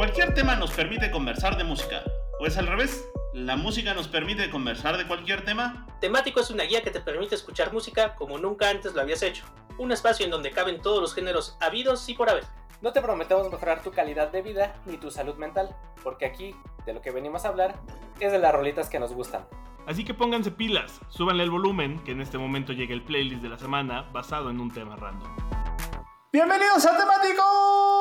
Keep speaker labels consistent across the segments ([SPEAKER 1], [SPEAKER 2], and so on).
[SPEAKER 1] Cualquier tema nos permite conversar de música. ¿O es al revés? ¿La música nos permite conversar de cualquier tema?
[SPEAKER 2] Temático es una guía que te permite escuchar música como nunca antes lo habías hecho. Un espacio en donde caben todos los géneros habidos y por haber.
[SPEAKER 3] No te prometemos mejorar tu calidad de vida ni tu salud mental, porque aquí, de lo que venimos a hablar, es de las rolitas que nos gustan.
[SPEAKER 4] Así que pónganse pilas, súbanle el volumen, que en este momento llega el playlist de la semana basado en un tema random.
[SPEAKER 1] ¡Bienvenidos a Temático!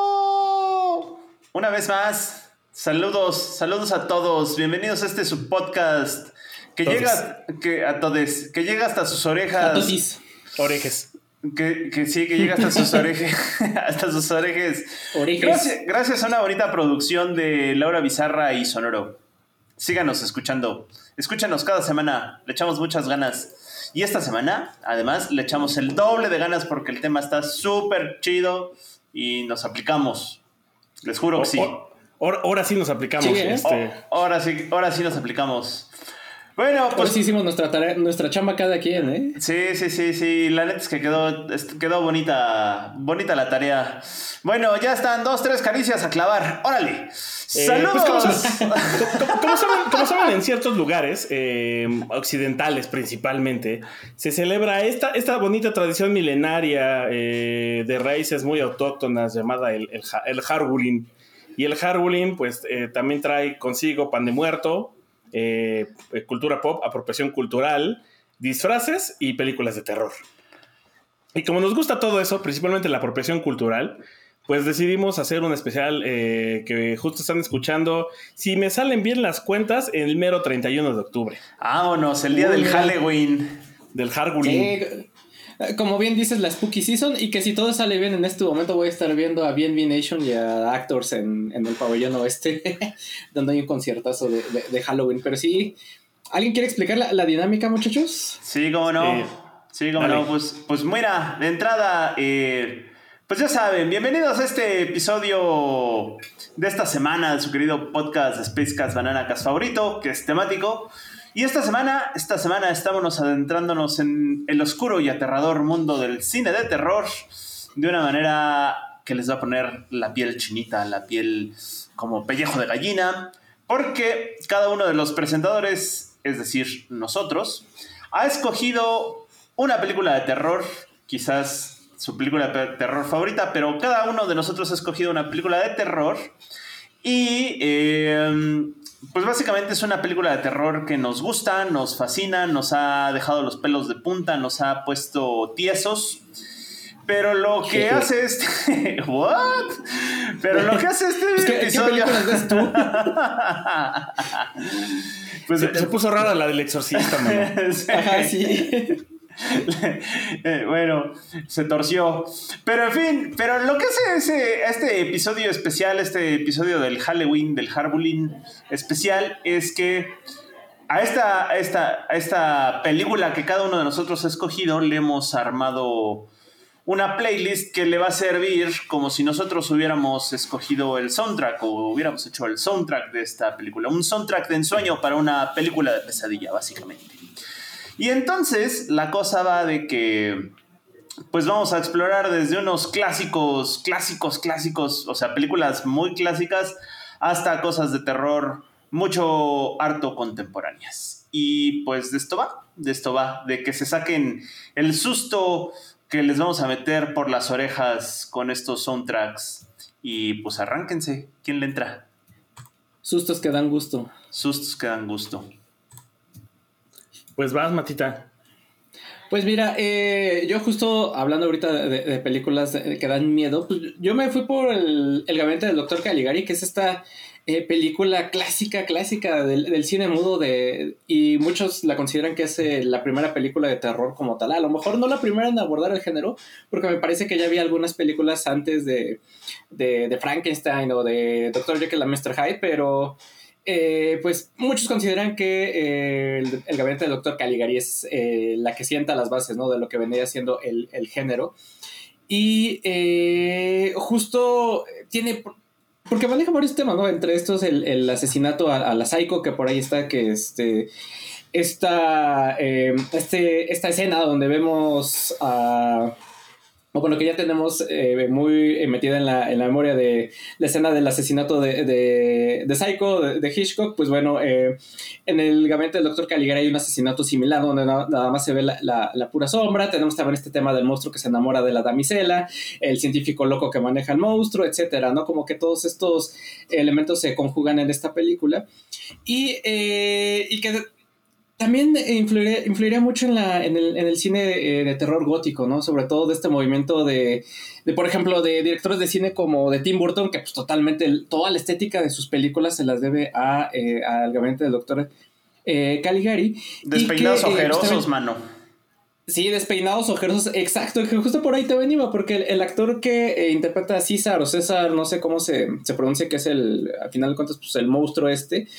[SPEAKER 1] Una vez más, saludos, saludos a todos. Bienvenidos a este su podcast que llega que, a todos, que llega hasta sus orejas.
[SPEAKER 3] A.
[SPEAKER 4] Orejes.
[SPEAKER 1] Que, que sí, que llega hasta sus orejas. hasta sus orejes.
[SPEAKER 3] Orejes.
[SPEAKER 1] Gracias, gracias a una bonita producción de Laura Bizarra y Sonoro. Síganos escuchando. Escúchanos cada semana. Le echamos muchas ganas. Y esta semana, además, le echamos el doble de ganas porque el tema está súper chido y nos aplicamos. Les juro que sí.
[SPEAKER 4] Ahora, sí nos aplicamos.
[SPEAKER 3] Sí,
[SPEAKER 4] este,
[SPEAKER 1] ahora sí, ahora sí nos aplicamos. Bueno,
[SPEAKER 3] Pues
[SPEAKER 1] pues
[SPEAKER 3] sí hicimos nuestra tarea, nuestra chamba cada quien, ¿eh?
[SPEAKER 1] Sí, sí, sí, sí. La neta es que quedó, quedó bonita, bonita la tarea. Bueno, ya están dos, tres caricias a clavar. ¡Órale!
[SPEAKER 4] Eh,
[SPEAKER 1] ¡Saludos!
[SPEAKER 4] pues, como, como- como saben, como saben, en ciertos lugares, eh, occidentales principalmente, se celebra esta, esta bonita tradición milenaria eh, de raíces muy autóctonas llamada el, el, el Harbulín. Y el Harbulín, pues, eh, también trae consigo pan de muerto, eh, eh, cultura pop, apropiación cultural, disfraces y películas de terror. Y como nos gusta todo eso, principalmente la apropiación cultural, pues decidimos hacer un especial eh, que justo están escuchando. Si me salen bien las cuentas, el mero 31 de octubre,
[SPEAKER 1] Vámonos, el día
[SPEAKER 3] Uy,
[SPEAKER 1] del. Halloween.
[SPEAKER 4] del Harbulín.
[SPEAKER 3] Como bien dices, la Spooky Season y que si todo sale bien en este momento voy a estar viendo a BNB Nation y a Actors en, en el pabellón oeste, donde hay un conciertazo de, de- de Halloween. Pero sí, ¿alguien quiere explicar la, la dinámica, muchachos?
[SPEAKER 1] Sí, cómo no.
[SPEAKER 4] Eh,
[SPEAKER 1] sí, cómo
[SPEAKER 4] dale.
[SPEAKER 1] no. Pues, pues mira, de entrada, eh, pues ya saben, bienvenidos a este episodio de esta semana de su querido podcast Spacecast Banana Cast favorito, que es temático. Y esta semana, esta semana estamos adentrándonos en el oscuro y aterrador mundo del cine de terror de una manera que les va a poner la piel chinita, la piel como pellejo de gallina, porque cada uno de los presentadores, es decir, nosotros, ha escogido una película de terror, quizás su película de terror favorita, pero cada uno de nosotros ha escogido una película de terror y eh, pues básicamente es una película de terror que nos gusta, nos fascina, nos ha dejado los pelos de punta, nos ha puesto tiesos. Pero lo que
[SPEAKER 3] ¿Qué?
[SPEAKER 1] hace este. ¿What? Pero lo que hace este
[SPEAKER 3] Pues, ¿qué- qué
[SPEAKER 1] episodio.
[SPEAKER 3] películas ves tú?
[SPEAKER 1] pues
[SPEAKER 4] Se, se puso rara la del exorcista.
[SPEAKER 3] Ajá, sí.
[SPEAKER 1] Eh, bueno, se torció. Pero en fin, pero lo que hace ese, este episodio especial, este episodio del Halloween, del Harbulín especial, es que a esta, esta, a esta película que cada uno de nosotros ha escogido, le hemos armado una playlist que le va a servir como si nosotros hubiéramos escogido el soundtrack o hubiéramos hecho el soundtrack de esta película. Un soundtrack de ensueño para una película de pesadilla, básicamente. Y entonces la cosa va de que pues vamos a explorar desde unos clásicos, clásicos, clásicos, o sea, películas muy clásicas, hasta cosas de terror mucho harto contemporáneas. Y pues de esto va, de esto va, de que se saquen el susto que les vamos a meter por las orejas con estos soundtracks. Y pues arránquense, ¿quién le entra?
[SPEAKER 3] Sustos que dan gusto.
[SPEAKER 1] Sustos que dan gusto.
[SPEAKER 4] Pues vas, Matita.
[SPEAKER 3] Pues mira, eh, yo justo hablando ahorita de, películas que dan miedo, pues yo me fui por el, el gabinete del doctor Caligari, que es esta eh, película clásica, clásica del, cine mudo de y muchos la consideran que es eh, la primera película de terror como tal. A lo mejor no la primera en abordar el género, porque me parece que ya había algunas películas antes de, de, de Frankenstein o de Doctor Jekyll y Mr. Hyde, pero eh, pues muchos consideran que eh, el, gabinete del doctor Caligari es eh, la que sienta las bases ¿no? de lo que vendría siendo el, género. Y justo tiene... Porque maneja varios temas, ¿no? Entre estos el, asesinato a, la Psycho, que por ahí está, que este... Esta, este, esta escena donde vemos a, o bueno, que ya tenemos eh, muy metida en la, en la, memoria de la escena del asesinato de, de, de Psycho, de, Hitchcock, pues bueno, eh, en el gabinete del doctor Caligari hay un asesinato similar donde nada más se ve la, la, pura sombra, tenemos también este tema del monstruo que se enamora de la damisela, el científico loco que maneja el monstruo, etcétera, ¿no? Como que todos estos elementos se conjugan en esta película y, eh, y que también influiría, influiría, mucho en, la, en, el, en el cine de, terror gótico, ¿no? Sobre todo de este movimiento de, de, por ejemplo, de directores de cine como de Tim Burton, que pues totalmente, toda la estética de sus películas se las debe a, eh, al gabinete del doctor eh, Caligari.
[SPEAKER 1] Despeinados que, eh, ojerosos, mano.
[SPEAKER 3] Sí, despeinados ojerosos, exacto, justo por ahí te venía, porque el, actor que interpreta a César o César, no sé cómo se, se pronuncia, que es el, al final de cuentas, pues el monstruo este,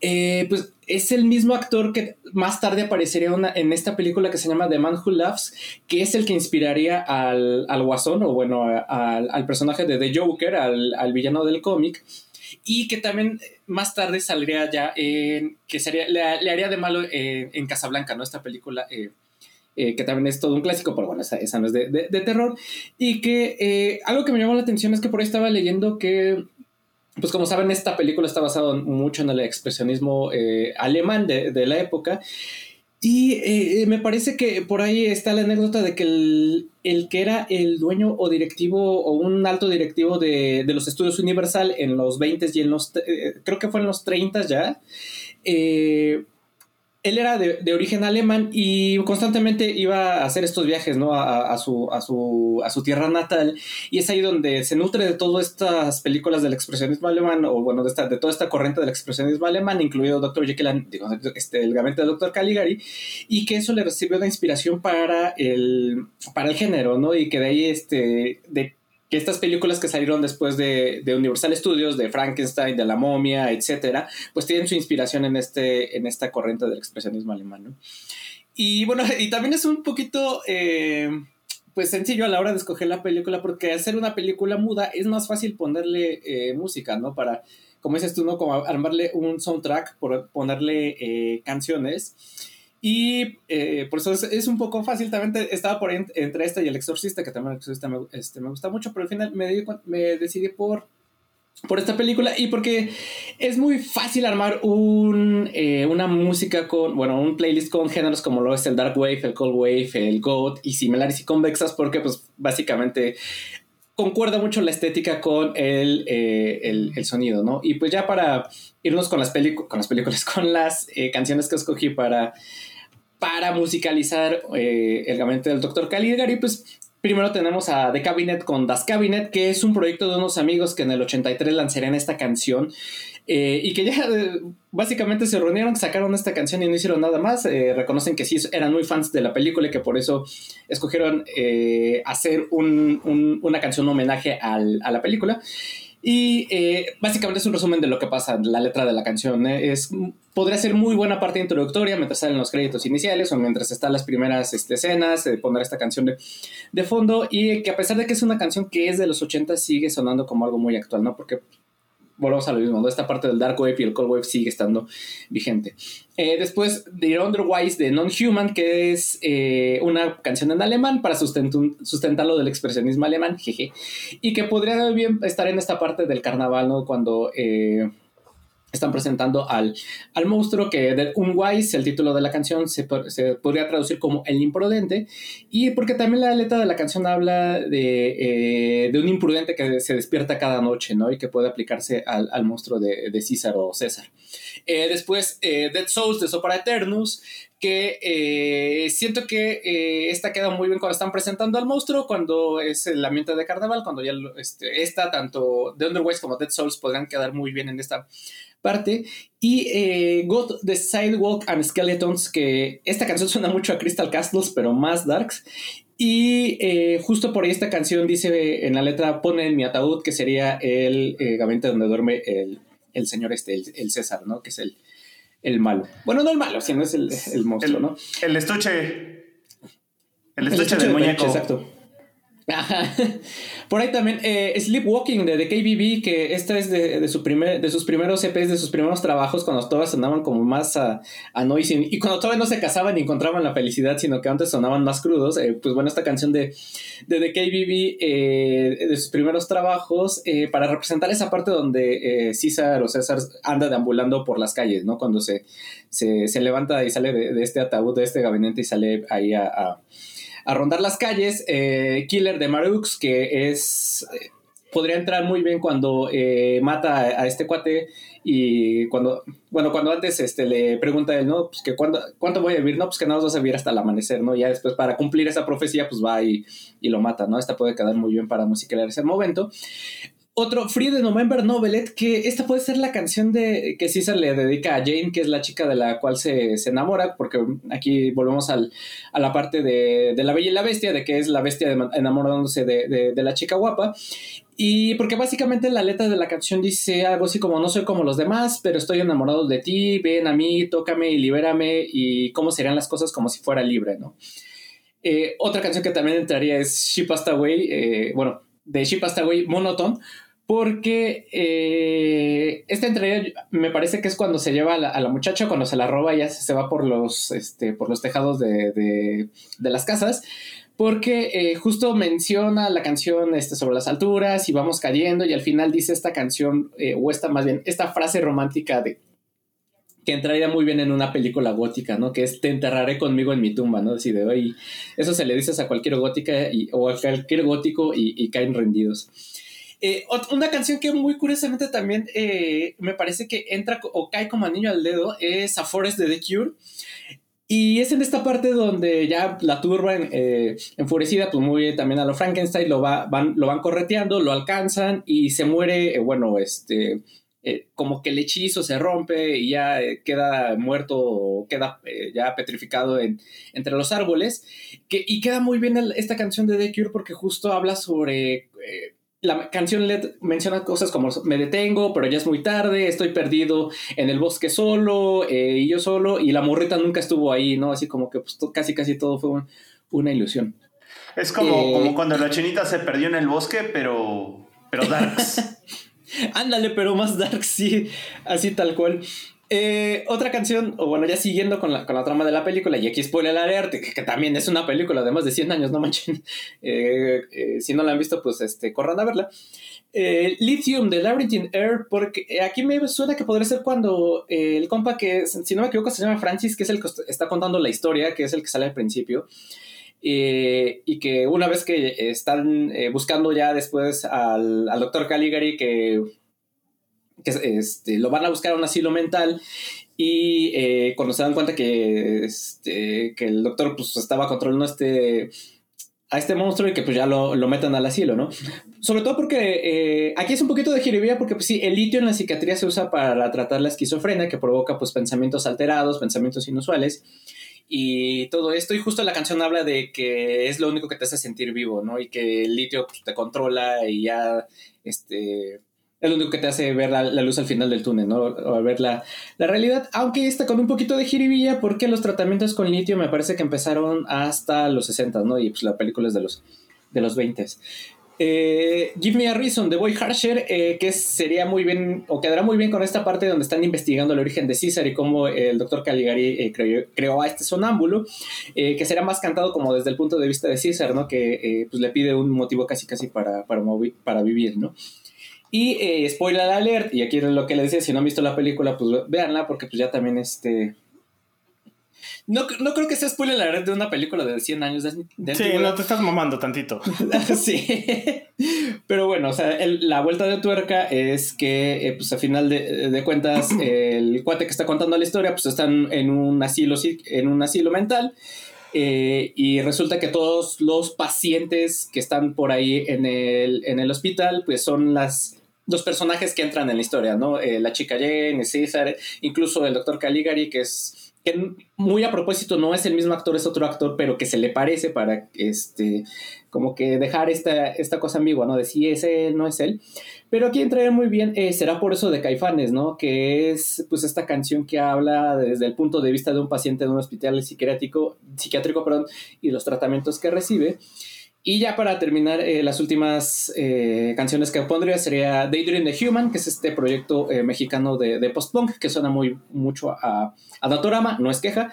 [SPEAKER 3] eh, pues es el mismo actor que más tarde aparecería en esta película que se llama The Man Who Laughs, que es el que inspiraría al, al guasón, o bueno, al, personaje de The Joker, al, villano del cómic, y que también más tarde saldría ya en, que sería, le, haría de malo eh, en Casablanca, ¿no? Esta película. Eh, que también es todo un clásico, pero bueno, esa, esa no es de, de, terror. Y que algo que me llamó la atención es que por ahí estaba leyendo que pues como saben, esta película está basada mucho en el expresionismo eh, alemán de, la época. Y eh, me parece que por ahí está la anécdota de que el, el que era el dueño o directivo o un alto directivo de, de los estudios Universal en los 20 y en los, eh, creo que fue en los 30 ya, él era de, origen alemán y constantemente iba a hacer estos viajes, ¿no? A, su, a, su, a su tierra natal. Y es ahí donde se nutre de todas estas películas del expresionismo alemán, o bueno, de, esta, de toda esta corriente del expresionismo alemán, incluido Dr. Jekyll, digo, este, el gabinete del Dr. Caligari, y que eso le recibió la inspiración para el, para el género, ¿no? Y que de ahí, este, de que estas películas que salieron después de, Universal Studios, de Frankenstein, de La Momia, etcétera, pues tienen su inspiración en, este, en esta corriente del expresionismo alemán. Y bueno, y también es un poquito eh, pues sencillo a la hora de escoger la película, porque hacer una película muda es más fácil ponerle eh, música, ¿no? Para, como dices tú, ¿no? Como armarle un soundtrack, por ponerle eh, canciones. Y eh, por eso es, un poco fácil. También estaba por entre esta y El Exorcista, que también El Exorcista me, este, me gusta mucho, pero al final me, me decidí por, por esta película y porque es muy fácil armar un, eh, una música con, bueno, un playlist con géneros como lo es el Dark Wave, el Cold Wave, el Goth y similares y convexas, porque pues básicamente concuerda mucho la estética con el, eh, el, sonido, ¿no? Y pues ya para irnos con las, con las películas, con las canciones que escogí para para musicalizar eh, el gabinete del Dr. Caligari, pues primero tenemos a The Cabinet con Das Cabinet, que es un proyecto de unos amigos que en el 83 lanzarían esta canción eh, y que ya eh, básicamente se reunieron, sacaron esta canción y no hicieron nada más. reconocen que sí eran muy fans de la película y que por eso escogieron hacer una canción homenaje a la película. Y eh, básicamente es un resumen de lo que pasa, la letra de la canción. ¿eh? Es, podría ser muy buena parte introductoria mientras salen los créditos iniciales o mientras están las primeras este, escenas, eh, poner esta canción de, de, fondo y que a pesar de que es una canción que es de los 80 sigue sonando como algo muy actual, ¿no? Porque volvemos a lo mismo, Esta parte del Dark Wave y el Cold Wave sigue estando vigente. Eh, después, The Underwise de Non-Human, que es eh, una canción en alemán para sustentar lo del expresionismo alemán, jeje, y que podría bien estar en esta parte del carnaval, ¿no? Cuando... Eh, están presentando al, al monstruo que de Unwise, el título de la canción, se, se, podría traducir como el imprudente, y porque también la letra de la canción habla de, eh, de un imprudente que se despierta cada noche, ¿no? Y que puede aplicarse al, al monstruo de, de, César o César. Eh, después, eh, Dead Souls de Sopra Eternus, que siento que esta queda muy bien cuando están presentando al monstruo, cuando es el ambiente de carnaval, cuando ya este, esta, tanto The Underwise como Dead Souls podrán quedar muy bien en esta parte. Y eh, God the Sidewalk and Skeletons, que esta canción suena mucho a Crystal Castles, pero más darks. Y eh, justo por ahí esta canción dice en la letra, pone en mi ataúd, que sería el eh, gabinete donde duerme el, el señor este, el, César, ¿no? Que es el, el malo. Bueno, no el malo, sino es el, el monstruo, ¿no?
[SPEAKER 1] El estuche. El estuche, del muñeco.
[SPEAKER 3] exacto. Por ahí también eh, Sleepwalking de The KBB, que esta es de, su primer, de sus primeros EPs, de sus primeros trabajos, cuando todas sonaban como más a, a y cuando todavía no se casaban ni encontraban la felicidad, sino que antes sonaban más crudos. Eh, pues bueno, esta canción de, de The KBB, eh, de sus primeros trabajos, para representar esa parte donde César o César anda deambulando por las calles, ¿no? Cuando se, se, levanta y sale de, este ataúd, de este gabinete y sale ahí a rondar las calles. Eh, Killer de Marux, que es. Eh, podría entrar muy bien cuando eh, mata a, este cuate y cuando, bueno, cuando antes este, le pregunta a él, ¿no? Pues que cuándo, cuánto voy a vivir, no, pues que nada más vas a vivir hasta el amanecer, ¿no? Ya después para cumplir esa profecía, pues va y, y lo mata, ¿no? Esta puede quedar muy bien para musicar ese momento. Otro, Free de November Novelet, que esta puede ser la canción de que César le dedica a Jane, que es la chica de la cual se, enamora, porque aquí volvemos al, a la parte de, la Bella y la Bestia, de que es la bestia enamorándose de, la chica guapa. Y porque básicamente la letra de la canción dice algo así como no soy como los demás, pero estoy enamorado de ti, ven a mí, tócame y libérame y cómo serían las cosas como si fuera libre, ¿no? Eh, otra canción que también entraría es She Passed Away, eh, bueno, de She Passed Away, Monotone, porque eh, esta entrega me parece que es cuando se lleva a la, muchacha, cuando se la roba, ya se, va por los, este, por los tejados de, las casas, porque eh, justo menciona la canción este, sobre las alturas y vamos cayendo y al final dice esta canción, eh, o esta más bien, esta frase romántica de que entraría muy bien en una película gótica, ¿no? Que es te enterraré conmigo en mi tumba, ¿no? Así de hoy, eso se le dices a cualquier gótica y, o a cualquier gótico y caen rendidos. Eh, una canción que muy curiosamente también eh, me parece que entra o cae como anillo al dedo es A Forest de The Cure. Y es en esta parte donde ya la turba eh, enfurecida, pues muy también a lo Frankenstein, lo, va, van, lo correteando, lo alcanzan y se muere, bueno, este, como que el hechizo se rompe y ya queda muerto o queda ya petrificado en, entre los árboles. Y queda muy bien esta canción de The Cure porque justo habla sobre la canción menciona cosas como me detengo, pero ya es muy tarde, estoy perdido en el bosque solo, eh, y yo solo, y la morrita nunca estuvo ahí, ¿no? Así como que pues, casi casi todo fue una ilusión.
[SPEAKER 1] Es como, eh, como cuando la chinita se perdió en el bosque, pero, pero darks.
[SPEAKER 3] Ándale, pero más darks, sí, así tal cual. Eh, otra canción, o bueno, ya siguiendo con la, con la trama de la película, y aquí spoiler alert, que, que también es una película de más de 100 años, no manchen. Eh, eh, si no la han visto, pues este, corran a verla. Lithium de Labyrinth Air, porque aquí me suena que podría ser cuando el compa que, si no me equivoco, se llama Francis, que es el que está contando la historia, que es el que sale al principio. y que una vez que están buscando ya después al, al doctor Caligari, que que este, lo van a buscar a un asilo mental y eh, cuando se dan cuenta que, este, que el doctor pues, estaba controlando este, a este monstruo y que pues ya lo, lo metan al asilo, ¿no? Sobre todo porque eh, aquí es un poquito de jiribilla porque pues sí, el litio en la psiquiatría se usa para tratar la esquizofrenia que provoca pues pensamientos alterados, pensamientos inusuales y todo esto y justo la canción habla de que es lo único que te hace sentir vivo, ¿no? Y que el litio pues, te controla y ya, este es lo único que te hace ver la, luz al final del túnel, ¿no? O ver la, realidad, aunque está con un poquito de jiribilla, porque los tratamientos con litio me parece que empezaron hasta los 60, ¿no? Y pues la película es de los, de los 20. Eh, Give Me a Reason de Boy Harsher, eh, que sería muy bien, o quedará muy bien con esta parte donde están investigando el origen de César y cómo el doctor Caligari eh, creó, a este sonámbulo, que será más cantado como desde el punto de vista de César, ¿no? Que pues le pide un motivo casi casi para, para, para vivir, ¿no? Y eh, spoiler alert, y aquí es lo que les decía, si no han visto la película, pues véanla, porque pues ya también este... No, no creo que sea spoiler alert de una película de 100 años de,
[SPEAKER 4] Sí, no te estás mamando tantito.
[SPEAKER 3] sí. Pero bueno, o sea, la vuelta de tuerca es que, eh, pues a final de, cuentas, el cuate que está contando la historia, pues están en un asilo, en un asilo mental. Eh, y resulta que todos los pacientes que están por ahí en el, en el hospital, pues son las los personajes que entran en la historia, ¿no? Eh, la chica Jane, César, incluso el doctor Caligari, que es que muy a propósito no es el mismo actor, es otro actor, pero que se le parece para este como que dejar esta, esta cosa ambigua, ¿no? De si es él, no es él. Pero aquí entraría muy bien, eh, será por eso de Caifanes, ¿no? Que es pues esta canción que habla desde el punto de vista de un paciente de un hospital psiquiátrico, psiquiátrico perdón, y los tratamientos que recibe. Y ya para terminar, eh, las últimas eh, canciones que pondría sería Daydream the Human, que es este proyecto eh, mexicano de, post-punk que suena muy mucho a, a Datorama, no es queja.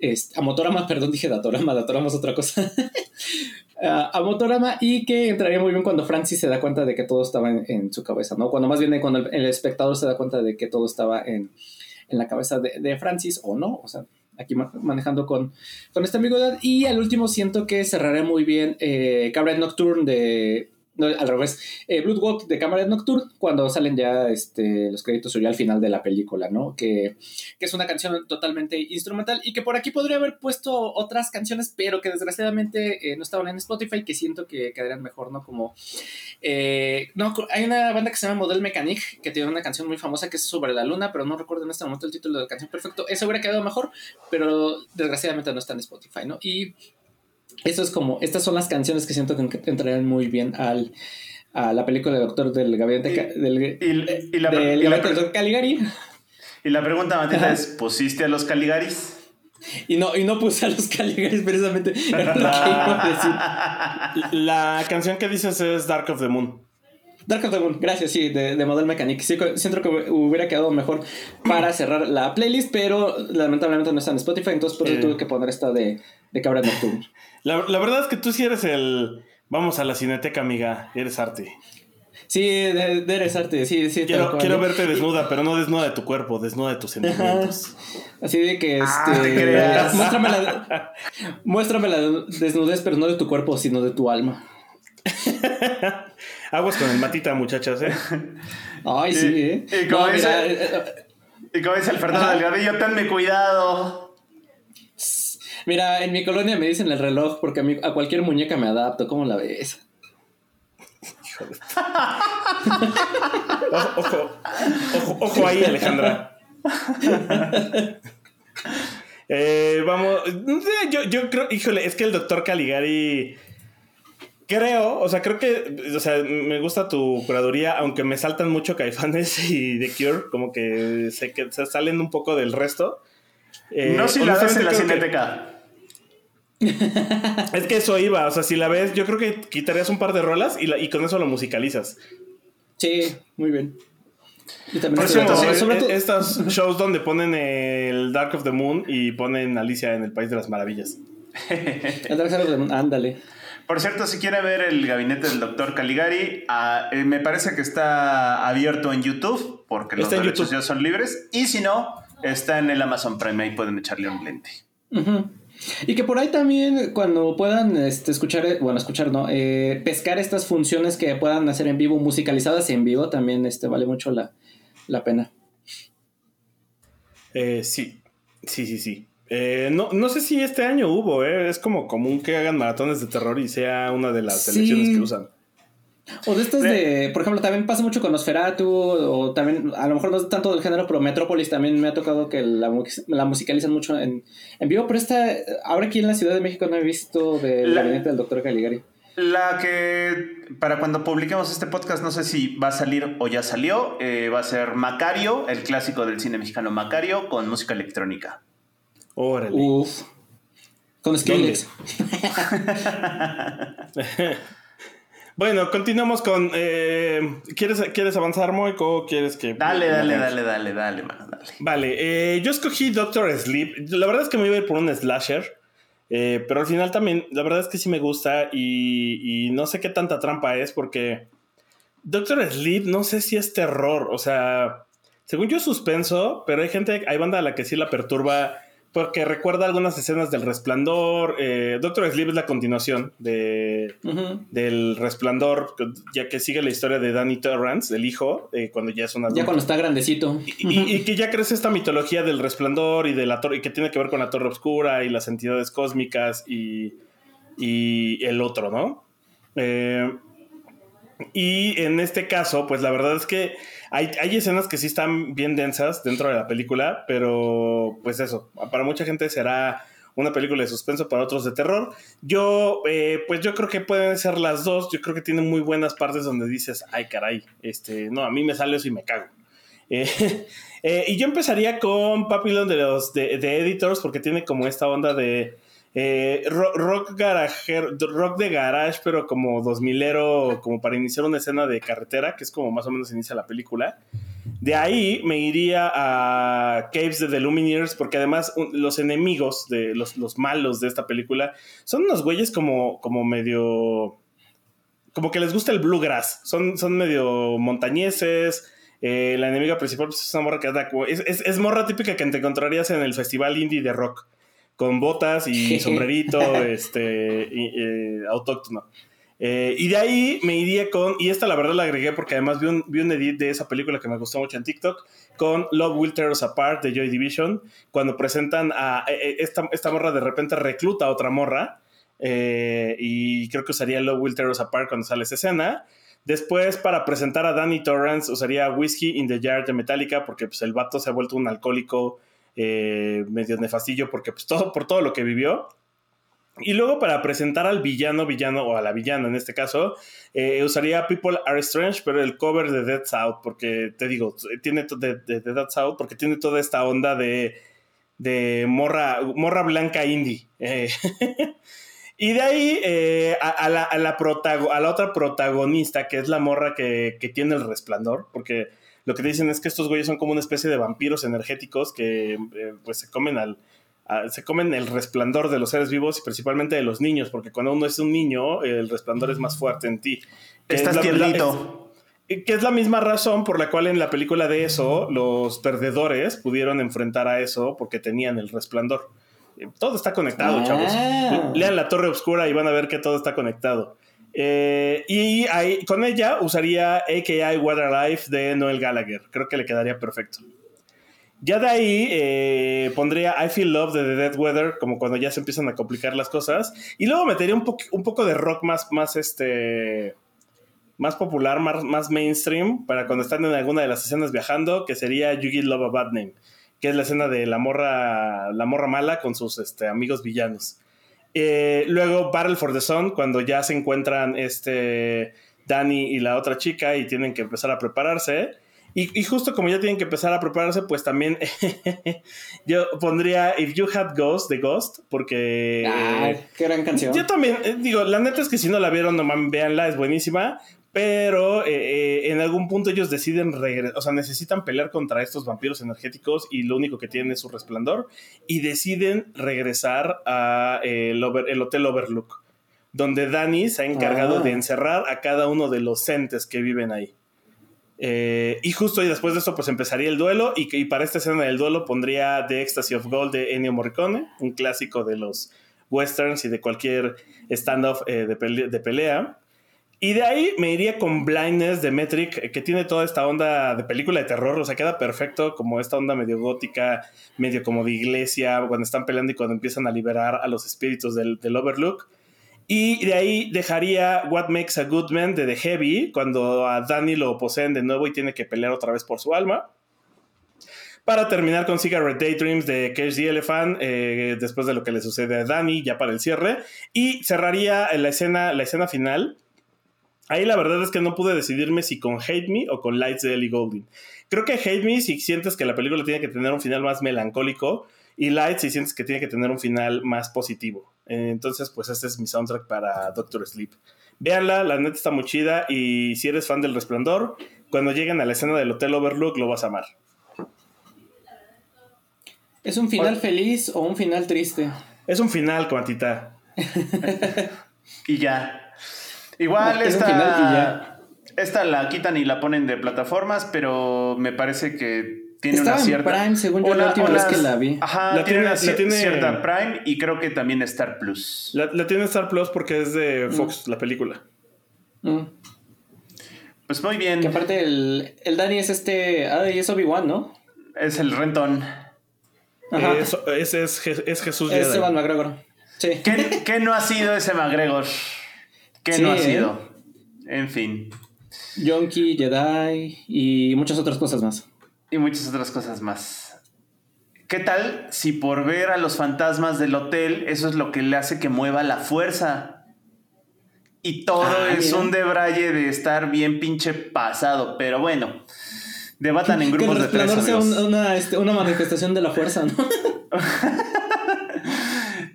[SPEAKER 3] Este, a Motorama, perdón, dije Datorama, Datorama es otra cosa. a Motorama y que entraría muy bien cuando Francis se da cuenta de que todo estaba en, su cabeza, ¿no? Cuando más bien cuando el, espectador se da cuenta de que todo estaba en, en la cabeza de, de Francis o no, o sea, aquí manejando con, con esta ambigüedad. Y al último siento que cerraré muy bien eh, Cabaret Nocturne de no, al revés, eh, Bloodwalk de Cámara Nocturne, cuando salen ya este, los créditos o ya al final de la película, ¿no? Que, que, es una canción totalmente instrumental y que por aquí podría haber puesto otras canciones, pero que desgraciadamente eh, no estaban en Spotify, que siento que quedarían mejor, ¿no? Como, eh, no, hay una banda que se llama Model Mechanic, que tiene una canción muy famosa que es sobre la luna, pero no recuerdo en este momento el título de la canción perfecto. Eso hubiera quedado mejor, pero desgraciadamente no está en Spotify, ¿no? Y eso es como, estas son las canciones que siento que entrarían muy bien al, a la película del Doctor del Gabinete del,
[SPEAKER 1] y, la,
[SPEAKER 3] Doctor Caligari.
[SPEAKER 1] Y la pregunta, Matita, es, ¿pusiste a los Caligaris?
[SPEAKER 3] Y no, y no puse a los Caligaris precisamente.
[SPEAKER 4] La canción que dices es Dark of the Moon.
[SPEAKER 3] Dark of the Moon, gracias, sí, de, de Model Mechanic. Sí, siento que hubiera quedado mejor para cerrar la playlist, pero lamentablemente no está en Spotify, entonces por eso tuve que poner esta de, de Cabra Nocturne.
[SPEAKER 4] La, la, verdad es que tú sí eres el. Vamos a la cineteca, amiga. Eres arte.
[SPEAKER 3] Sí, eres arte, sí, sí.
[SPEAKER 4] Quiero, quiero verte desnuda, pero no desnuda de tu cuerpo, desnuda de tus sentimientos.
[SPEAKER 3] Así de que, este. Ah, muéstrame, la, muéstrame la desnudez, pero no de tu cuerpo, sino de tu alma.
[SPEAKER 4] Aguas con el matita, muchachas, ¿eh?
[SPEAKER 3] Ay, sí, ¿eh?
[SPEAKER 1] Y como, dice, eh, eh, y como dice el Fernando Delgadillo, tenme cuidado.
[SPEAKER 3] Mira, en mi colonia me dicen el reloj porque a, mí, a cualquier muñeca me adapto. ¿Cómo la ves?
[SPEAKER 4] ojo, ojo, ojo, ahí, Alejandra. eh, vamos, yo, yo creo, híjole, es que el doctor Caligari creo, o sea, creo que, o sea, me gusta tu curaduría, aunque me saltan mucho Caifanes y The Cure, como que se, que se salen un poco del resto.
[SPEAKER 1] Eh, no si la ves en la cineteca.
[SPEAKER 4] Es que eso iba, o sea, si la ves, yo creo que quitarías un par de rolas y, y con eso lo musicalizas.
[SPEAKER 3] Sí, muy bien.
[SPEAKER 4] Y también Por estos shows donde ponen el Dark of the Moon y ponen Alicia en el País de las Maravillas.
[SPEAKER 3] el Dark of the Moon, ándale.
[SPEAKER 1] Por cierto, si quiere ver el gabinete del doctor Caligari, ah, eh, me parece que está abierto en YouTube, porque los derechos ya son libres. Y si no, está en el Amazon Prime, ahí pueden echarle un lente.
[SPEAKER 3] Y que por ahí también, cuando puedan este, escuchar, bueno, escuchar, no, eh, pescar estas funciones que puedan hacer en vivo, musicalizadas en vivo, también este, vale mucho la, pena.
[SPEAKER 4] Eh, sí, sí, sí, sí. Eh, no, no sé si este año hubo, eh. es como común que hagan maratones de terror y sea una de las selecciones que usan.
[SPEAKER 3] O de estas de, por ejemplo, también pasa mucho con Nosferatu, o también, a lo mejor no es tanto del género, pero Metrópolis también me ha tocado que la, la musicalizan mucho en, en, vivo, pero esta, ahora aquí en la Ciudad de México no he visto del gabinete del doctor Caligari.
[SPEAKER 1] La que, para cuando publiquemos este podcast, no sé si va a salir o ya salió, eh, va a ser Macario, el clásico del cine mexicano Macario, con música electrónica.
[SPEAKER 4] Órale.
[SPEAKER 3] Uf. Con Skrillex.
[SPEAKER 4] bueno, continuamos con. Eh, ¿quieres, ¿Quieres avanzar, Moico? ¿Quieres que.?
[SPEAKER 1] Dale, dale, dale, dale, dale, dale.
[SPEAKER 4] Vale, eh, yo escogí Doctor Sleep. La verdad es que me iba a ir por un slasher. Eh, pero al final también, la verdad es que sí me gusta y, y, no sé qué tanta trampa es porque Doctor Sleep no sé si es terror, o sea, según yo suspenso, pero hay gente, hay banda a la que sí la perturba porque recuerda algunas escenas del Resplandor. Eh, Doctor Sleep es la continuación de, del Resplandor, ya que sigue la historia de Danny Torrance, el hijo, eh, cuando ya es una.
[SPEAKER 3] Ya cuando está grandecito.
[SPEAKER 4] Y, que ya crece esta mitología del Resplandor y de la torre, y que tiene que ver con la Torre Oscura y las entidades cósmicas y, y el otro, ¿no? Eh, y en este caso, pues la verdad es que hay, escenas que sí están bien densas dentro de la película, pero pues eso, para mucha gente será una película de suspenso, para otros de terror. Yo, eh, pues yo creo que pueden ser las dos. Yo creo que tienen muy buenas partes donde dices, ay caray, este, no, a mí me sale eso y me cago. Eh, eh, y yo empezaría con Papillon de los de, Editors, porque tiene como esta onda de Eh, rock, rock, de garage, pero como 2000ero, como para iniciar una escena de carretera, que es como más o menos inicia la película. De ahí me iría a Caves de The Lumineers, porque además los enemigos, de los, los, malos de esta película, son unos güeyes como, como medio. como que les gusta el bluegrass. Son, son medio montañeses. Eh, la enemiga principal pues, es una morra que es, es morra típica que te encontrarías en el festival indie de rock con botas y sombrerito este, eh, autóctono. Eh, y de ahí me iría con, y esta la verdad la agregué porque además vi un, vi un edit de esa película que me gustó mucho en TikTok, con Love Will Tear Us Apart de Joy Division, cuando presentan a eh, esta, esta morra de repente recluta a otra morra, y creo que usaría Love Will Tear Us Apart cuando sale esa escena. Después, para presentar a Danny Torrance, usaría Whiskey in the Jar de Metallica, porque pues, el vato se ha vuelto un alcohólico eh, medio nefastillo porque pues todo por todo lo que vivió. Y luego para presentar al villano, villano o a la villana en este caso, eh, usaría People Are Strange, pero el cover de Dead South, porque te digo, tiene de, de, Dead South, porque tiene toda esta onda de, morra, morra blanca indie. Eh. y de ahí a, la, otra protagonista, que es la morra que, que tiene el resplandor, porque lo que dicen es que estos güeyes son como una especie de vampiros energéticos que eh, pues se comen al se comen el resplandor de los seres vivos y principalmente de los niños, porque cuando uno es un niño, el resplandor es más fuerte en ti.
[SPEAKER 1] Estás tiernito.
[SPEAKER 4] Que es la misma razón por la cual en la película de eso los perdedores pudieron enfrentar a eso porque tenían el resplandor. Eh, todo está conectado, chavos. Ah. Lean la Torre Oscura y van a ver que todo está conectado. Eh, y con ella usaría AKI Life de Noel Gallagher. Creo que le quedaría perfecto. Ya de ahí eh, pondría I Feel Love de The Dead Weather, como cuando ya se empiezan a complicar las cosas. Y luego metería un, un poco de rock más, más, este, más popular, más, más mainstream, para cuando están en alguna de las escenas viajando, que sería You Give Love a Bad Name, que es la escena de la morra, la morra mala con sus este, amigos villanos. Eh, luego Battle for the Sun, cuando ya se encuentran este Danny y la otra chica y tienen que empezar a prepararse. Y, justo como ya tienen que empezar a prepararse, pues también yo pondría If You Had Ghost de Ghost, porque...
[SPEAKER 3] qué gran canción.
[SPEAKER 4] Yo también, eh, digo, la neta es que si no la vieron, no mames, véanla, es buenísima. Pero eh, eh, en algún punto ellos deciden regresar, o sea, necesitan pelear contra estos vampiros energéticos y lo único que tienen es su resplandor y deciden regresar a eh, el, Hotel Overlook, donde Danny se ha encargado de ah. encerrar a cada uno de los entes que viven ahí. y justo y después de eso pues empezaría el duelo y, y para esta escena del duelo pondría The Ecstasy of Gold de Ennio Morricone, un clásico de los westerns y de cualquier standoff de pelea. Y de ahí me iría con Blindness de Metric, que tiene toda esta onda de película de terror, o sea, queda perfecto como esta onda medio gótica, medio como de iglesia, cuando están peleando y cuando empiezan a liberar a los espíritus del, Overlook. Y de ahí dejaría What Makes a Good Man de The Heavy, cuando a Danny lo poseen de nuevo y tiene que pelear otra vez por su alma. Para terminar con Cigarette Daydreams de Cage the Elephant, eh, después de lo que le sucede a Danny, ya para el cierre. Y cerraría la escena, la escena final Ahí la verdad es que no pude decidirme si con Hate Me o con Lights de Ellie Goulding. Creo que Hate Me si sientes que la película tiene que tener un final más melancólico y Lights si sientes que tiene que tener un final más positivo. Entonces, pues este es mi soundtrack para Doctor Sleep. Véanla, la neta está muy chida y si eres fan del Resplandor, cuando lleguen a la escena del Hotel Overlook lo vas a amar.
[SPEAKER 3] ¿Es un final feliz o un final triste?
[SPEAKER 4] Es un final, cuantita.
[SPEAKER 1] y ya. Igual esta, esta la quitan y la ponen de plataformas, pero me parece que tiene una cierta.
[SPEAKER 3] Prime, según yo, la última vez que la vi.
[SPEAKER 1] Ajá, la tiene, una cierta Prime y creo que también Star Plus.
[SPEAKER 4] La, tiene Star Plus porque es de mm. Fox, la película.
[SPEAKER 3] Mm.
[SPEAKER 1] Pues muy bien.
[SPEAKER 3] Que aparte el, el Danny es este. Ah, y es Obi-Wan, ¿no?
[SPEAKER 1] Es el Renton.
[SPEAKER 4] Ajá. ese es, es, Jesús
[SPEAKER 3] Es Evan McGregor. Sí.
[SPEAKER 1] ¿Qué, ¿Qué no ha sido ese McGregor? ¿Qué no ha ¿eh? sido? En fin.
[SPEAKER 3] Yonki, Jedi y muchas otras cosas más.
[SPEAKER 1] Y muchas otras cosas más. ¿Qué tal si por ver a los fantasmas del hotel, eso es lo que le hace que mueva la fuerza? Y todo ah, es un debraye de estar bien pinche pasado. Pero bueno, debatan en grupos de tres.
[SPEAKER 3] Sea una, este, una manifestación de la fuerza, ¿no?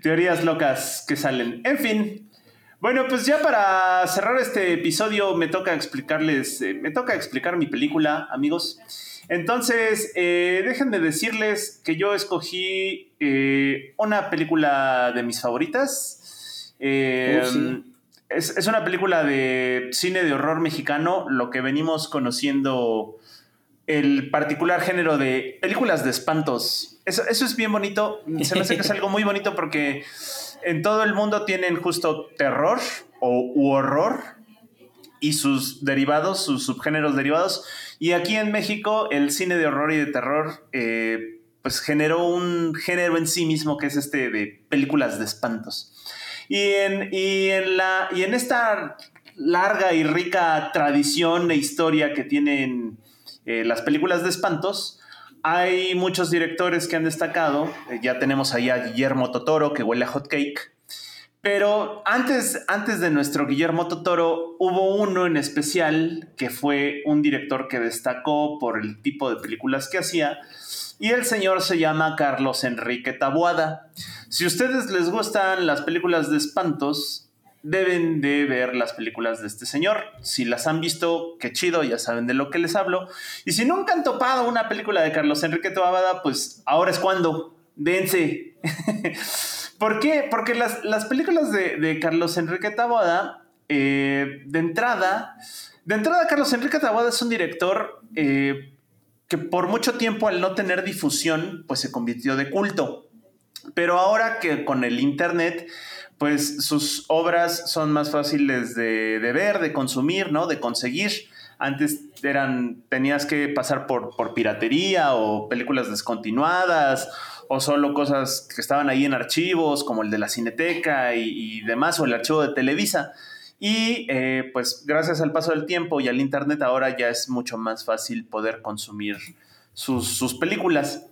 [SPEAKER 1] teorías locas que salen. En fin. Bueno, pues ya para cerrar este episodio me toca explicarles, eh, me toca explicar mi película, amigos. Entonces, eh, déjenme decirles que yo escogí eh, una película de mis favoritas. Eh,
[SPEAKER 3] sí.
[SPEAKER 1] es, es una película de cine de horror mexicano, lo que venimos conociendo el particular género de películas de espantos. Eso, eso es bien bonito. Se me hace que es algo muy bonito porque en todo el mundo tienen justo terror o u horror y sus derivados, sus subgéneros derivados. Y aquí en México el cine de horror y de terror eh, pues generó un género en sí mismo que es este de películas de espantos. Y en, y en, la, y en esta larga y rica tradición e historia que tienen eh, las películas de espantos, hay muchos directores que han destacado. Eh, ya tenemos ahí a Guillermo Totoro, que huele a hot cake. Pero antes, antes de nuestro Guillermo Totoro, hubo uno en especial que fue un director que destacó por el tipo de películas que hacía. Y el señor se llama Carlos Enrique Taboada. Si a ustedes les gustan las películas de espantos, deben de ver las películas de este señor. Si las han visto, qué chido, ya saben de lo que les hablo. Y si nunca han topado una película de Carlos Enrique Taboada, pues ahora es cuando. Dense. ¿Por qué? Porque las, las películas de, de, Carlos Enrique Taboada, eh, de entrada, de entrada Carlos Enrique Taboada es un director eh, que por mucho tiempo al no tener difusión, pues se convirtió de culto. Pero ahora que con el Internet, pues sus obras son más fáciles de, ver, de consumir, ¿no? De conseguir. Antes eran, tenías que pasar por, por piratería o películas descontinuadas o solo cosas que estaban ahí en archivos, como el de la Cineteca y, y demás, o el archivo de Televisa. Y eh, pues gracias al paso del tiempo y al Internet ahora ya es mucho más fácil poder consumir sus, sus películas.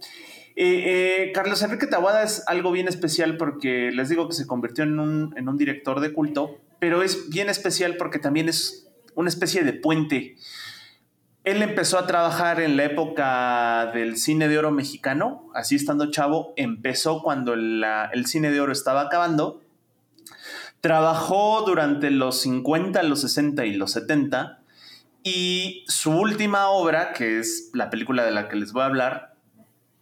[SPEAKER 1] Eh, eh, Carlos Enrique Taboada es algo bien especial porque les digo que se convirtió en un, director de culto, pero es bien especial porque también es una especie de puente. Él empezó a trabajar en la época del cine de oro mexicano, así estando chavo, empezó cuando el cine de oro estaba acabando, trabajó durante los 50, los 60 y los 70, y su última obra, que es la película de la que les voy a hablar,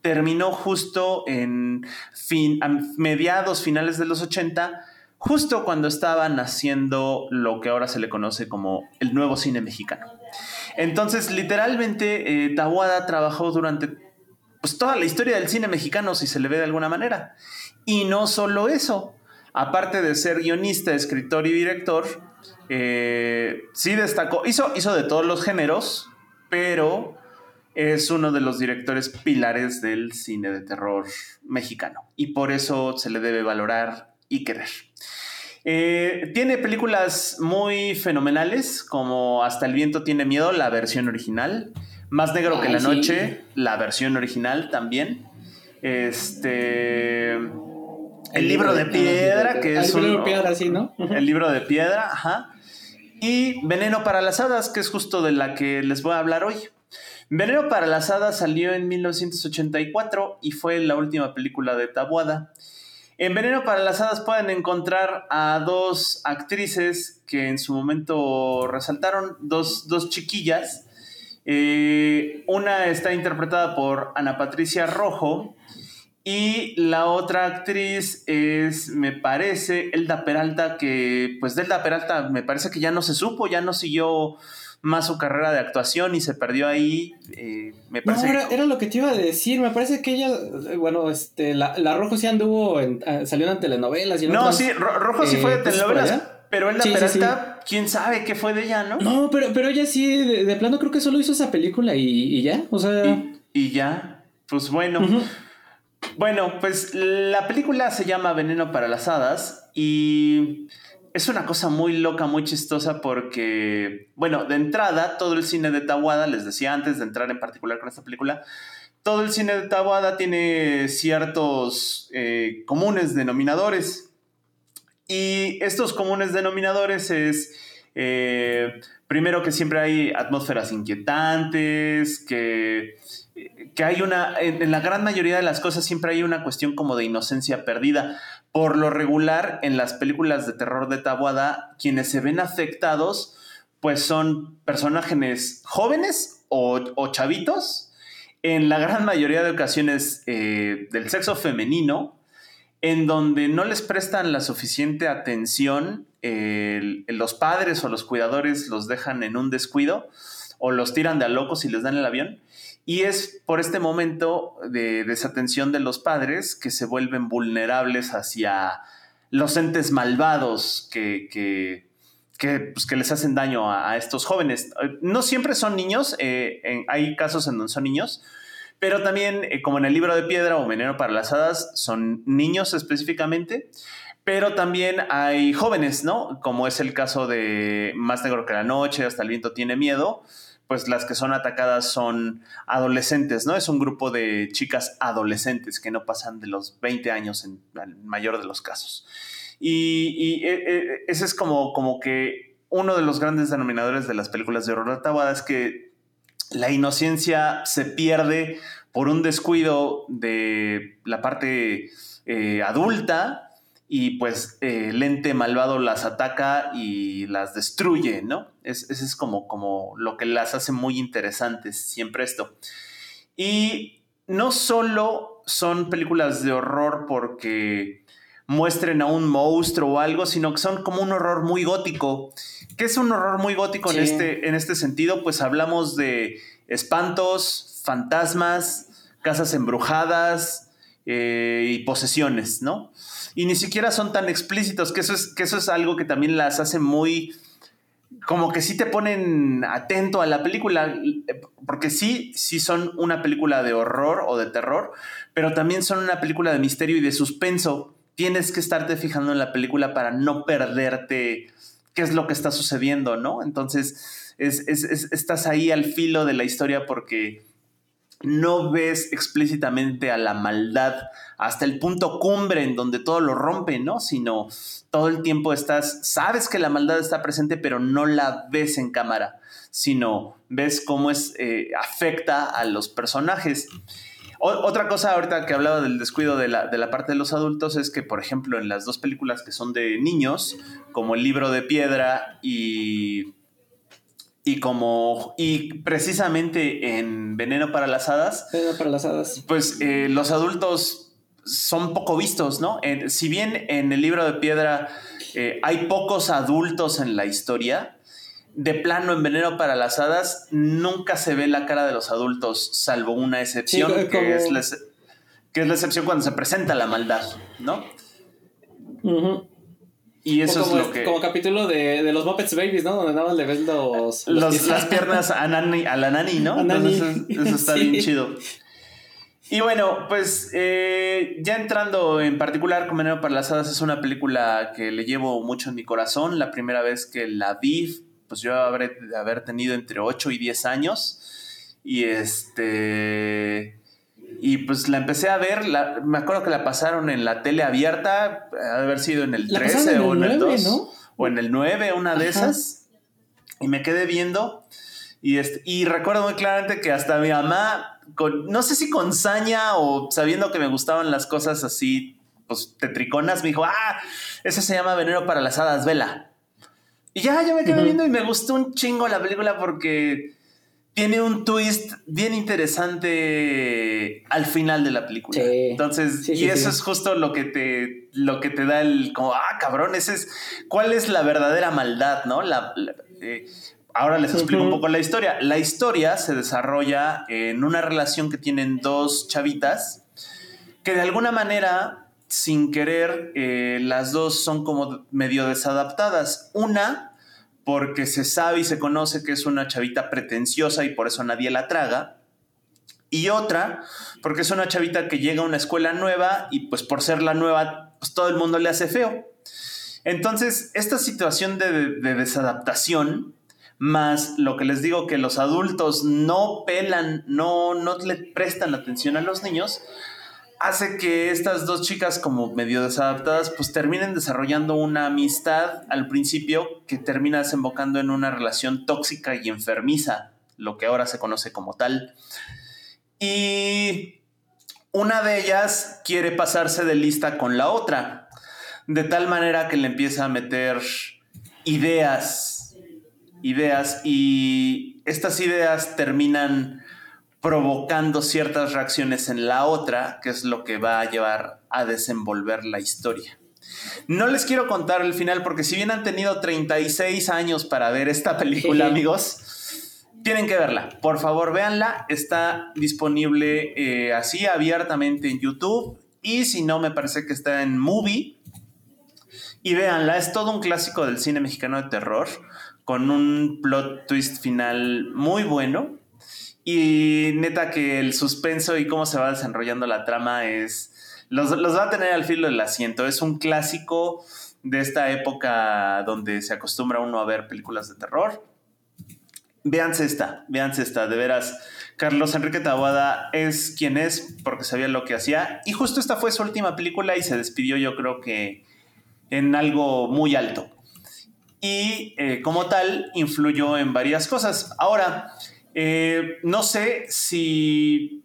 [SPEAKER 1] terminó justo en fin, a mediados, finales de los 80, justo cuando estaban haciendo lo que ahora se le conoce como el nuevo cine mexicano. Entonces, literalmente, eh, Tahuada trabajó durante pues, toda la historia del cine mexicano, si se le ve de alguna manera. Y no solo eso, aparte de ser guionista, escritor y director, eh, sí destacó, hizo, hizo de todos los géneros, pero es uno de los directores pilares del cine de terror mexicano. Y por eso se le debe valorar y querer. Eh, tiene películas muy fenomenales, como Hasta el viento tiene miedo, la versión original. Más negro Ay, que la sí. noche, la versión original también. Este. El, libro de piedra, que es
[SPEAKER 3] el libro de piedra, sí, ¿no?
[SPEAKER 1] El libro de piedra, ajá. Y Veneno para las hadas, que es justo de la que les voy a hablar hoy. Veneno para las hadas salió en 1984 y fue la última película de Tabuada. En Veneno para las Hadas pueden encontrar a dos actrices que en su momento resaltaron, dos, dos chiquillas. Eh, una está interpretada por Ana Patricia Rojo y la otra actriz es, me parece, Elda Peralta, que pues de Elda Peralta me parece que ya no se supo, ya no siguió más su carrera de actuación y se perdió ahí. Eh, me parece
[SPEAKER 3] no, era, era, lo que te iba a decir. Me parece que ella, bueno, este, la, la Rojo sí anduvo, en, uh, salió en telenovelas. Y en
[SPEAKER 1] no,
[SPEAKER 3] otras,
[SPEAKER 1] sí, Ro Rojo sí
[SPEAKER 3] eh,
[SPEAKER 1] fue de
[SPEAKER 3] por
[SPEAKER 1] telenovelas. Pero en la
[SPEAKER 3] Sí,
[SPEAKER 1] quién sabe qué fue de ella, ¿no?
[SPEAKER 3] No, pero, pero ella sí, de, de plano creo que solo hizo esa película y, y ya. O sea.
[SPEAKER 1] Y, y ya, pues bueno. Bueno, pues la película se llama Veneno para las Hadas y es una cosa muy loca, muy chistosa porque, bueno, de entrada, todo el cine de Tawada, les decía antes de entrar en particular con esta película, todo el cine de Tawada tiene ciertos eh, comunes denominadores. Y estos comunes denominadores es Eh, primero que siempre hay atmósferas inquietantes, que, que hay una, en, la gran mayoría de las cosas siempre hay una cuestión como de inocencia perdida. Por lo regular, en las películas de terror de Tabuada, quienes se ven afectados, pues son personajes jóvenes o, chavitos, en la gran mayoría de ocasiones eh, del sexo femenino, en donde no les prestan la suficiente atención, los padres o los cuidadores los dejan en un descuido o los tiran de a locos y les dan el avión. Y es por este momento de desatención de los padres que se vuelven vulnerables hacia los entes malvados que, pues, les hacen daño a, estos jóvenes. No siempre son niños, eh, hay casos en donde son niños, pero también, eh, como en el libro de piedra o Veneno para las Hadas, son niños específicamente. Pero también hay jóvenes, ¿no? Como es el caso de Más negro que la noche, hasta el viento tiene miedo, pues las que son atacadas son adolescentes, ¿no? Es un grupo de chicas adolescentes que no pasan de los 20 años en el mayor de los casos. Y, eh, eh, ese es como, como que uno de los grandes denominadores de las películas de horror Tabada es que la inocencia se pierde por un descuido de la parte eh, adulta y pues el ente malvado las ataca y las destruye, ¿no? Es, ese es como, como lo que las hace muy interesantes siempre esto. Y no solo son películas de horror porque muestren a un monstruo o algo, sino que son como un horror muy gótico. ¿Qué es un horror muy gótico en, este, en este sentido? Pues hablamos de espantos, fantasmas, casas embrujadas eh, y posesiones, ¿no? Y ni siquiera son tan explícitos, que eso, es, que eso es algo que también las hace muy como que sí te ponen atento a la película, porque sí, sí son una película de horror o de terror, pero también son una película de misterio y de suspenso tienes que estarte fijando en la película para no perderte qué es lo que está sucediendo, ¿no? Entonces, estás ahí al filo de la historia porque no ves explícitamente a la maldad hasta el punto cumbre en donde todo lo rompe, ¿no? Sino todo el tiempo estás, sabes que la maldad está presente, pero no la ves en cámara, sino ves cómo es, eh, afecta a los personajes otra cosa ahorita que hablaba del descuido de la, parte de los adultos es que, por ejemplo, en las dos películas que son de niños, como El libro de piedra y, y como, y precisamente en Veneno para las hadas.
[SPEAKER 3] Veneno para las hadas.
[SPEAKER 1] Pues eh, los adultos son poco vistos, ¿no? si bien en el libro de piedra eh, hay pocos adultos en la historia, de plano en Veneno para las Hadas nunca se ve la cara de los adultos, salvo una excepción, que, es la, que, es la, excepción cuando se presenta la maldad, ¿no?
[SPEAKER 3] Y eso es lo que. Como capítulo de, los Muppets Babies, ¿no? Donde nada más le ves los.
[SPEAKER 1] las piernas a, nani, a la nani, ¿no? Entonces, eso está bien chido. Y bueno, pues eh, ya entrando en particular con Veneno para las Hadas, es una película que le llevo mucho en mi corazón. La primera vez que la vi pues yo habré de haber tenido entre 8 y 10 años. Y este. Y pues la empecé a ver, me acuerdo que la pasaron en la tele abierta, haber sido en el 13 o en el 2. O en el 9, una de esas. Y me quedé viendo. Y, este, y recuerdo muy claramente que hasta mi mamá, no sé si con saña o sabiendo que me gustaban las cosas así, pues tetriconas, me dijo, ah, esa se llama Veneno para las Hadas, vela. Y ya, ya me quedé viendo y me gustó un chingo la película porque tiene un twist bien interesante al final de la película. Entonces, y eso es justo lo que te lo que te da el como ah, cabrón, ese es cuál es la verdadera maldad, ¿no? La, eh, ahora les explico un poco la historia. La historia se desarrolla en una relación que tienen dos chavitas que de alguna manera sin querer, eh, las dos son como medio desadaptadas. Una, porque se sabe y se conoce que es una chavita pretenciosa y por eso nadie la traga. Y otra, porque es una chavita que llega a una escuela nueva y pues por ser la nueva, pues todo el mundo le hace feo. Entonces, esta situación de, de desadaptación, más lo que les digo que los adultos no pelan, no, no le prestan atención a los niños, hace que estas dos chicas como medio desadaptadas pues terminen desarrollando una amistad al principio que termina desembocando en una relación tóxica y enfermiza, lo que ahora se conoce como tal. Y una de ellas quiere pasarse de lista con la otra, de tal manera que le empieza a meter ideas, ideas y estas ideas terminan provocando ciertas reacciones en la otra, que es lo que va a llevar a desenvolver la historia. No les quiero contar el final porque si bien han tenido 36 años para ver esta película, amigos, tienen que verla. Por favor, véanla. Está disponible eh, así abiertamente en YouTube y si no, me parece que está en Movie. Y véanla, es todo un clásico del cine mexicano de terror con un plot twist final muy bueno y neta que el suspenso y cómo se va desarrollando la trama es... Los, va a tener al filo del asiento. Es un clásico de esta época donde se acostumbra uno a ver películas de terror. Véanse esta, véanse esta, de veras. Carlos Enrique Taboada es quien es porque sabía lo que hacía. Y justo esta fue su última película y se despidió yo creo que en algo muy alto. Y eh, como tal, influyó en varias cosas. Ahora, eh, no sé si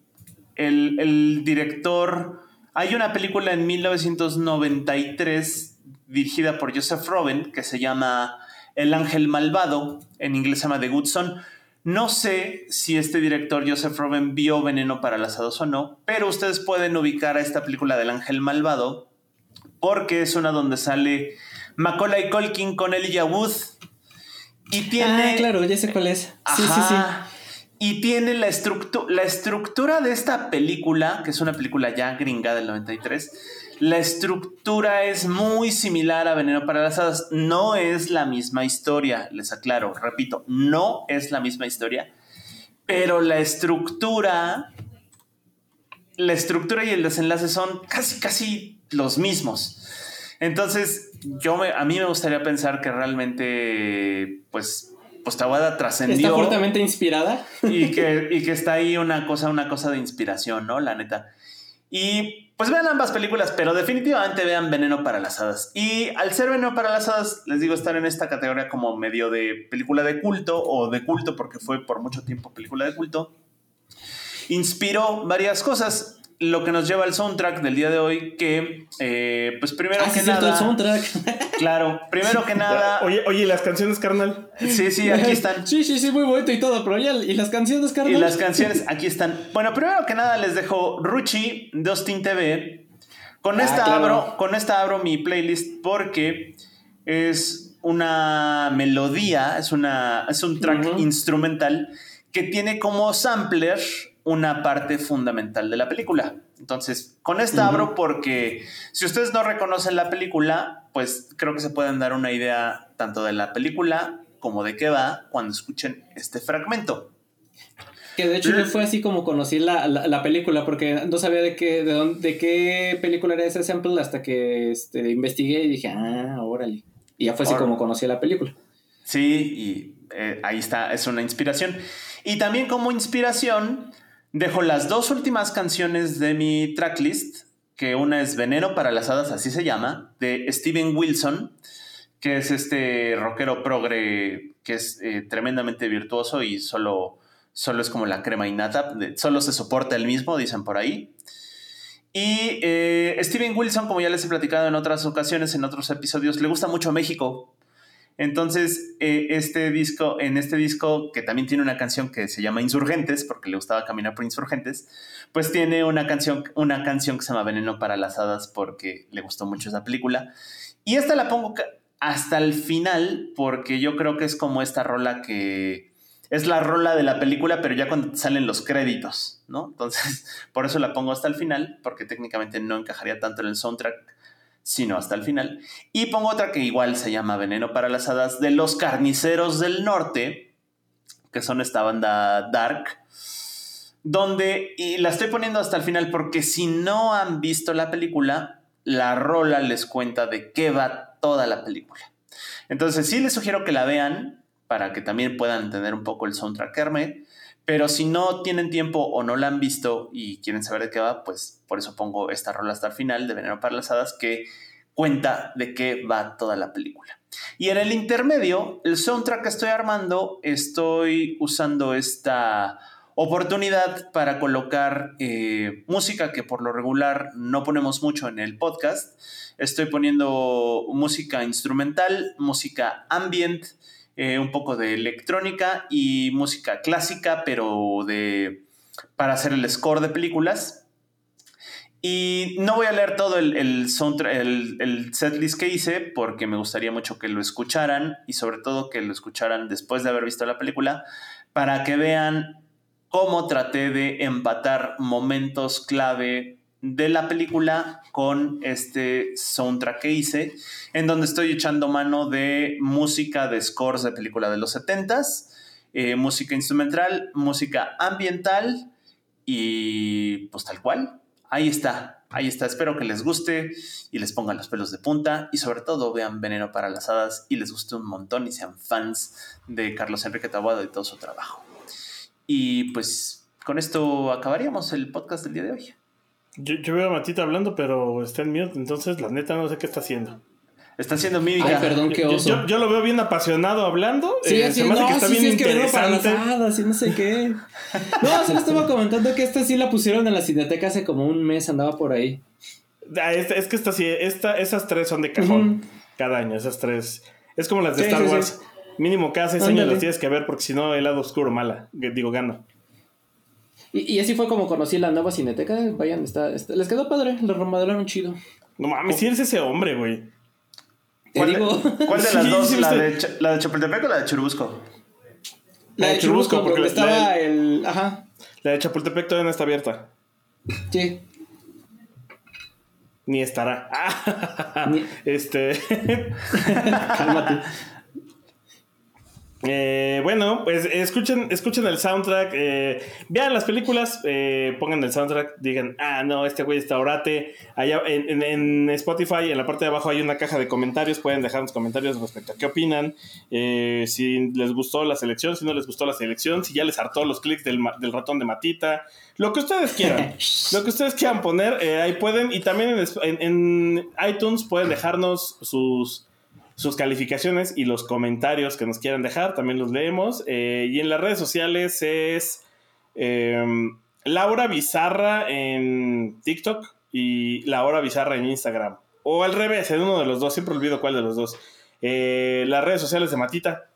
[SPEAKER 1] el, director... Hay una película en 1993 dirigida por Joseph Robin que se llama El Ángel Malvado, en inglés se llama The Good Son. No sé si este director Joseph Robin vio Veneno para las Hadas o no, pero ustedes pueden ubicar a esta película del Ángel Malvado porque es una donde sale Macaulay Culkin con Elijah Wood y tiene...
[SPEAKER 3] Ah, claro, ya sé cuál es. Sí, sí, sí.
[SPEAKER 1] Y tiene la, la estructura de esta película, que es una película ya gringa del 93. La estructura es muy similar a Veneno para las Hadas. No es la misma historia, les aclaro, repito, no es la misma historia. Pero la estructura, la estructura y el desenlace son casi, casi los mismos. Entonces, yo a mí me gustaría pensar que realmente, pues, pues trascendió.
[SPEAKER 3] Está fuertemente inspirada.
[SPEAKER 1] Y que, y que está ahí una cosa, una cosa de inspiración, ¿no? La neta. Y pues vean ambas películas, pero definitivamente vean Veneno para las Hadas. Y al ser Veneno para las Hadas, les digo, estar en esta categoría como medio de película de culto o de culto, porque fue por mucho tiempo película de culto, inspiró varias cosas lo que nos lleva al soundtrack del día de hoy, que, eh, pues primero
[SPEAKER 3] ah,
[SPEAKER 1] que
[SPEAKER 3] nada. el soundtrack.
[SPEAKER 1] Claro, primero que nada.
[SPEAKER 4] Oye, oye, las canciones, carnal?
[SPEAKER 1] Sí, sí, aquí están.
[SPEAKER 3] Sí, sí, sí, muy bonito y todo, pero ya, ¿y las canciones, carnal?
[SPEAKER 1] Y las canciones, aquí están. Bueno, primero que nada les dejo Ruchi Dustin TV. Con ah, esta abro, con esta abro mi playlist porque es una melodía, es una, es un track instrumental que tiene como sampler una parte fundamental de la película. Entonces, con esta abro porque si ustedes no reconocen la película, pues creo que se pueden dar una idea tanto de la película como de qué va cuando escuchen este fragmento.
[SPEAKER 3] Que de hecho yo fue así como conocí la, película, porque no sabía de qué, de, de qué película era ese sample hasta que este, investigué y dije, ah, órale. Y ya fue así como conocí la película.
[SPEAKER 1] Sí, y eh, ahí está, es una inspiración. Y también como inspiración, Dejo las dos últimas canciones de mi tracklist, que una es Veneno para las Hadas, así se llama, de Steven Wilson, que es este rockero progre que es eh, tremendamente virtuoso y solo, solo es como la crema innata, solo se soporta el mismo, dicen por ahí. Y eh, Steven Wilson, como ya les he platicado en otras ocasiones, en otros episodios, le gusta mucho México. Entonces, eh, este disco, en este disco, que también tiene una canción que se llama Insurgentes, porque le gustaba caminar por Insurgentes, pues tiene una canción, una canción que se llama Veneno para las Hadas, porque le gustó mucho esa película. Y esta la pongo hasta el final, porque yo creo que es como esta rola que es la rola de la película, pero ya cuando salen los créditos, ¿no? Entonces, por eso la pongo hasta el final, porque técnicamente no encajaría tanto en el soundtrack sino hasta el final. Y pongo otra que igual se llama Veneno para las Hadas de los Carniceros del Norte, que son esta banda dark, donde, y la estoy poniendo hasta el final porque si no han visto la película, la rola les cuenta de qué va toda la película. Entonces sí les sugiero que la vean para que también puedan entender un poco el soundtrack Hermet, Pero si no tienen tiempo o no la han visto y quieren saber de qué va, pues por eso pongo esta rola hasta el final de Veneno para las Hadas que cuenta de qué va toda la película. Y en el intermedio, el soundtrack que estoy armando, estoy usando esta oportunidad para colocar eh, música que por lo regular no ponemos mucho en el podcast. Estoy poniendo música instrumental, música ambient, eh, un poco de electrónica y música clásica, pero de para hacer el score de películas. Y no voy a leer todo el, el, el, el setlist que hice porque me gustaría mucho que lo escucharan y sobre todo que lo escucharan después de haber visto la película para que vean cómo traté de empatar momentos clave de la película con este soundtrack que hice, en donde estoy echando mano de música de scores de película de los 70s, eh, música instrumental, música ambiental y pues tal cual. Ahí está, ahí está. Espero que les guste y les pongan los pelos de punta y sobre todo vean Veneno para las Hadas y les guste un montón y sean fans de Carlos Enrique Taboada y todo su trabajo. Y pues con esto acabaríamos el podcast del día de hoy.
[SPEAKER 4] Yo, veo a Matita hablando, pero está en mute, entonces la neta no sé qué está haciendo.
[SPEAKER 1] Está haciendo mímica.
[SPEAKER 3] Ay, perdón, qué oso.
[SPEAKER 4] Yo, lo veo bien apasionado hablando.
[SPEAKER 3] Sí, eh, me hace que está bien es interesante. Que no sé qué. No, se lo estaba comentando que esta sí la pusieron en la cineteca hace como un mes, andaba por ahí.
[SPEAKER 4] Ah, es, que esta, sí, esta, esas tres son de cajón cada año, esas tres. Es como las de Star Wars. Mínimo cada seis años las tienes que ver porque si no el lado oscuro mala, digo, gano.
[SPEAKER 3] Y, así fue como conocí la nueva cineteca. Vayan, está, les quedó padre, lo remodelaron chido.
[SPEAKER 4] No mames, si eres ese hombre, güey.
[SPEAKER 1] ¿Cuál, digo? De, ¿Cuál de las dos? ¿La, de, ¿La de Chapultepec o la de Churubusco?
[SPEAKER 3] La, de Churubusco, porque estaba el. Ajá.
[SPEAKER 4] La de Chapultepec todavía no está abierta.
[SPEAKER 3] Sí.
[SPEAKER 4] Ni estará. Este.
[SPEAKER 3] Cálmate.
[SPEAKER 4] Eh, bueno, pues escuchen, escuchen el soundtrack, eh, vean las películas, eh, pongan el soundtrack, digan, ah, no, este güey está orate. Allá en, Spotify, en la parte de abajo hay una caja de comentarios, pueden dejarnos comentarios respecto a qué opinan, si les gustó la selección, si no les gustó la selección, si ya les hartó los clics del, ratón de Matita, lo que ustedes quieran, lo que ustedes quieran poner, ahí pueden, y también en iTunes pueden dejarnos sus sus calificaciones y los comentarios que nos quieran dejar, también los leemos. Eh, y en las redes sociales es em, Laura Bizarra en TikTok y Laura Bizarra en Instagram. O al revés, en uno de los dos, siempre olvido cuál de los dos. Eh, las redes sociales de Matita.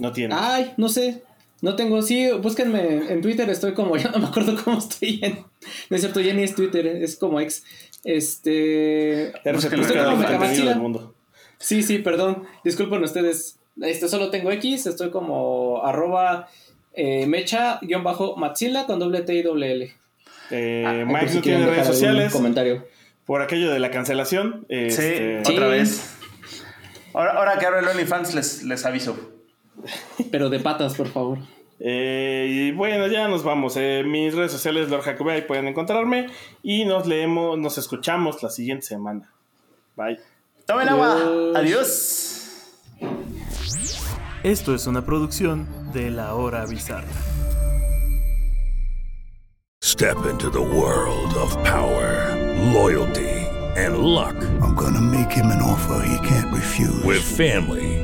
[SPEAKER 4] No tiene.
[SPEAKER 3] Ay, no sé. No tengo, sí, búsquenme en Twitter, estoy como, yo no me acuerdo cómo estoy en. No es cierto, ya ni es Twitter, es como ex. Este. Sí, sí, perdón. Disculpen ustedes. Este solo tengo X, estoy como arroba eh, mecha-matzila con doble T y doble L.
[SPEAKER 4] Eh, ah, Mike no tiene redes sociales. Comentario. Por aquello de la cancelación.
[SPEAKER 1] Este, sí, otra vez. Ahora, ahora que abro el OnlyFans les, les aviso.
[SPEAKER 3] Pero de patas, por favor.
[SPEAKER 4] Eh, y bueno, ya nos vamos. Eh, mis redes sociales, Lord Jacobé, ahí pueden encontrarme. Y nos leemos, nos escuchamos la siguiente semana. Bye.
[SPEAKER 1] Tomen agua. Adiós.
[SPEAKER 5] Esto es una producción de La Hora Bizarra. Step into the world of power, loyalty, and luck. I'm gonna make him an offer he can't refuse. With family.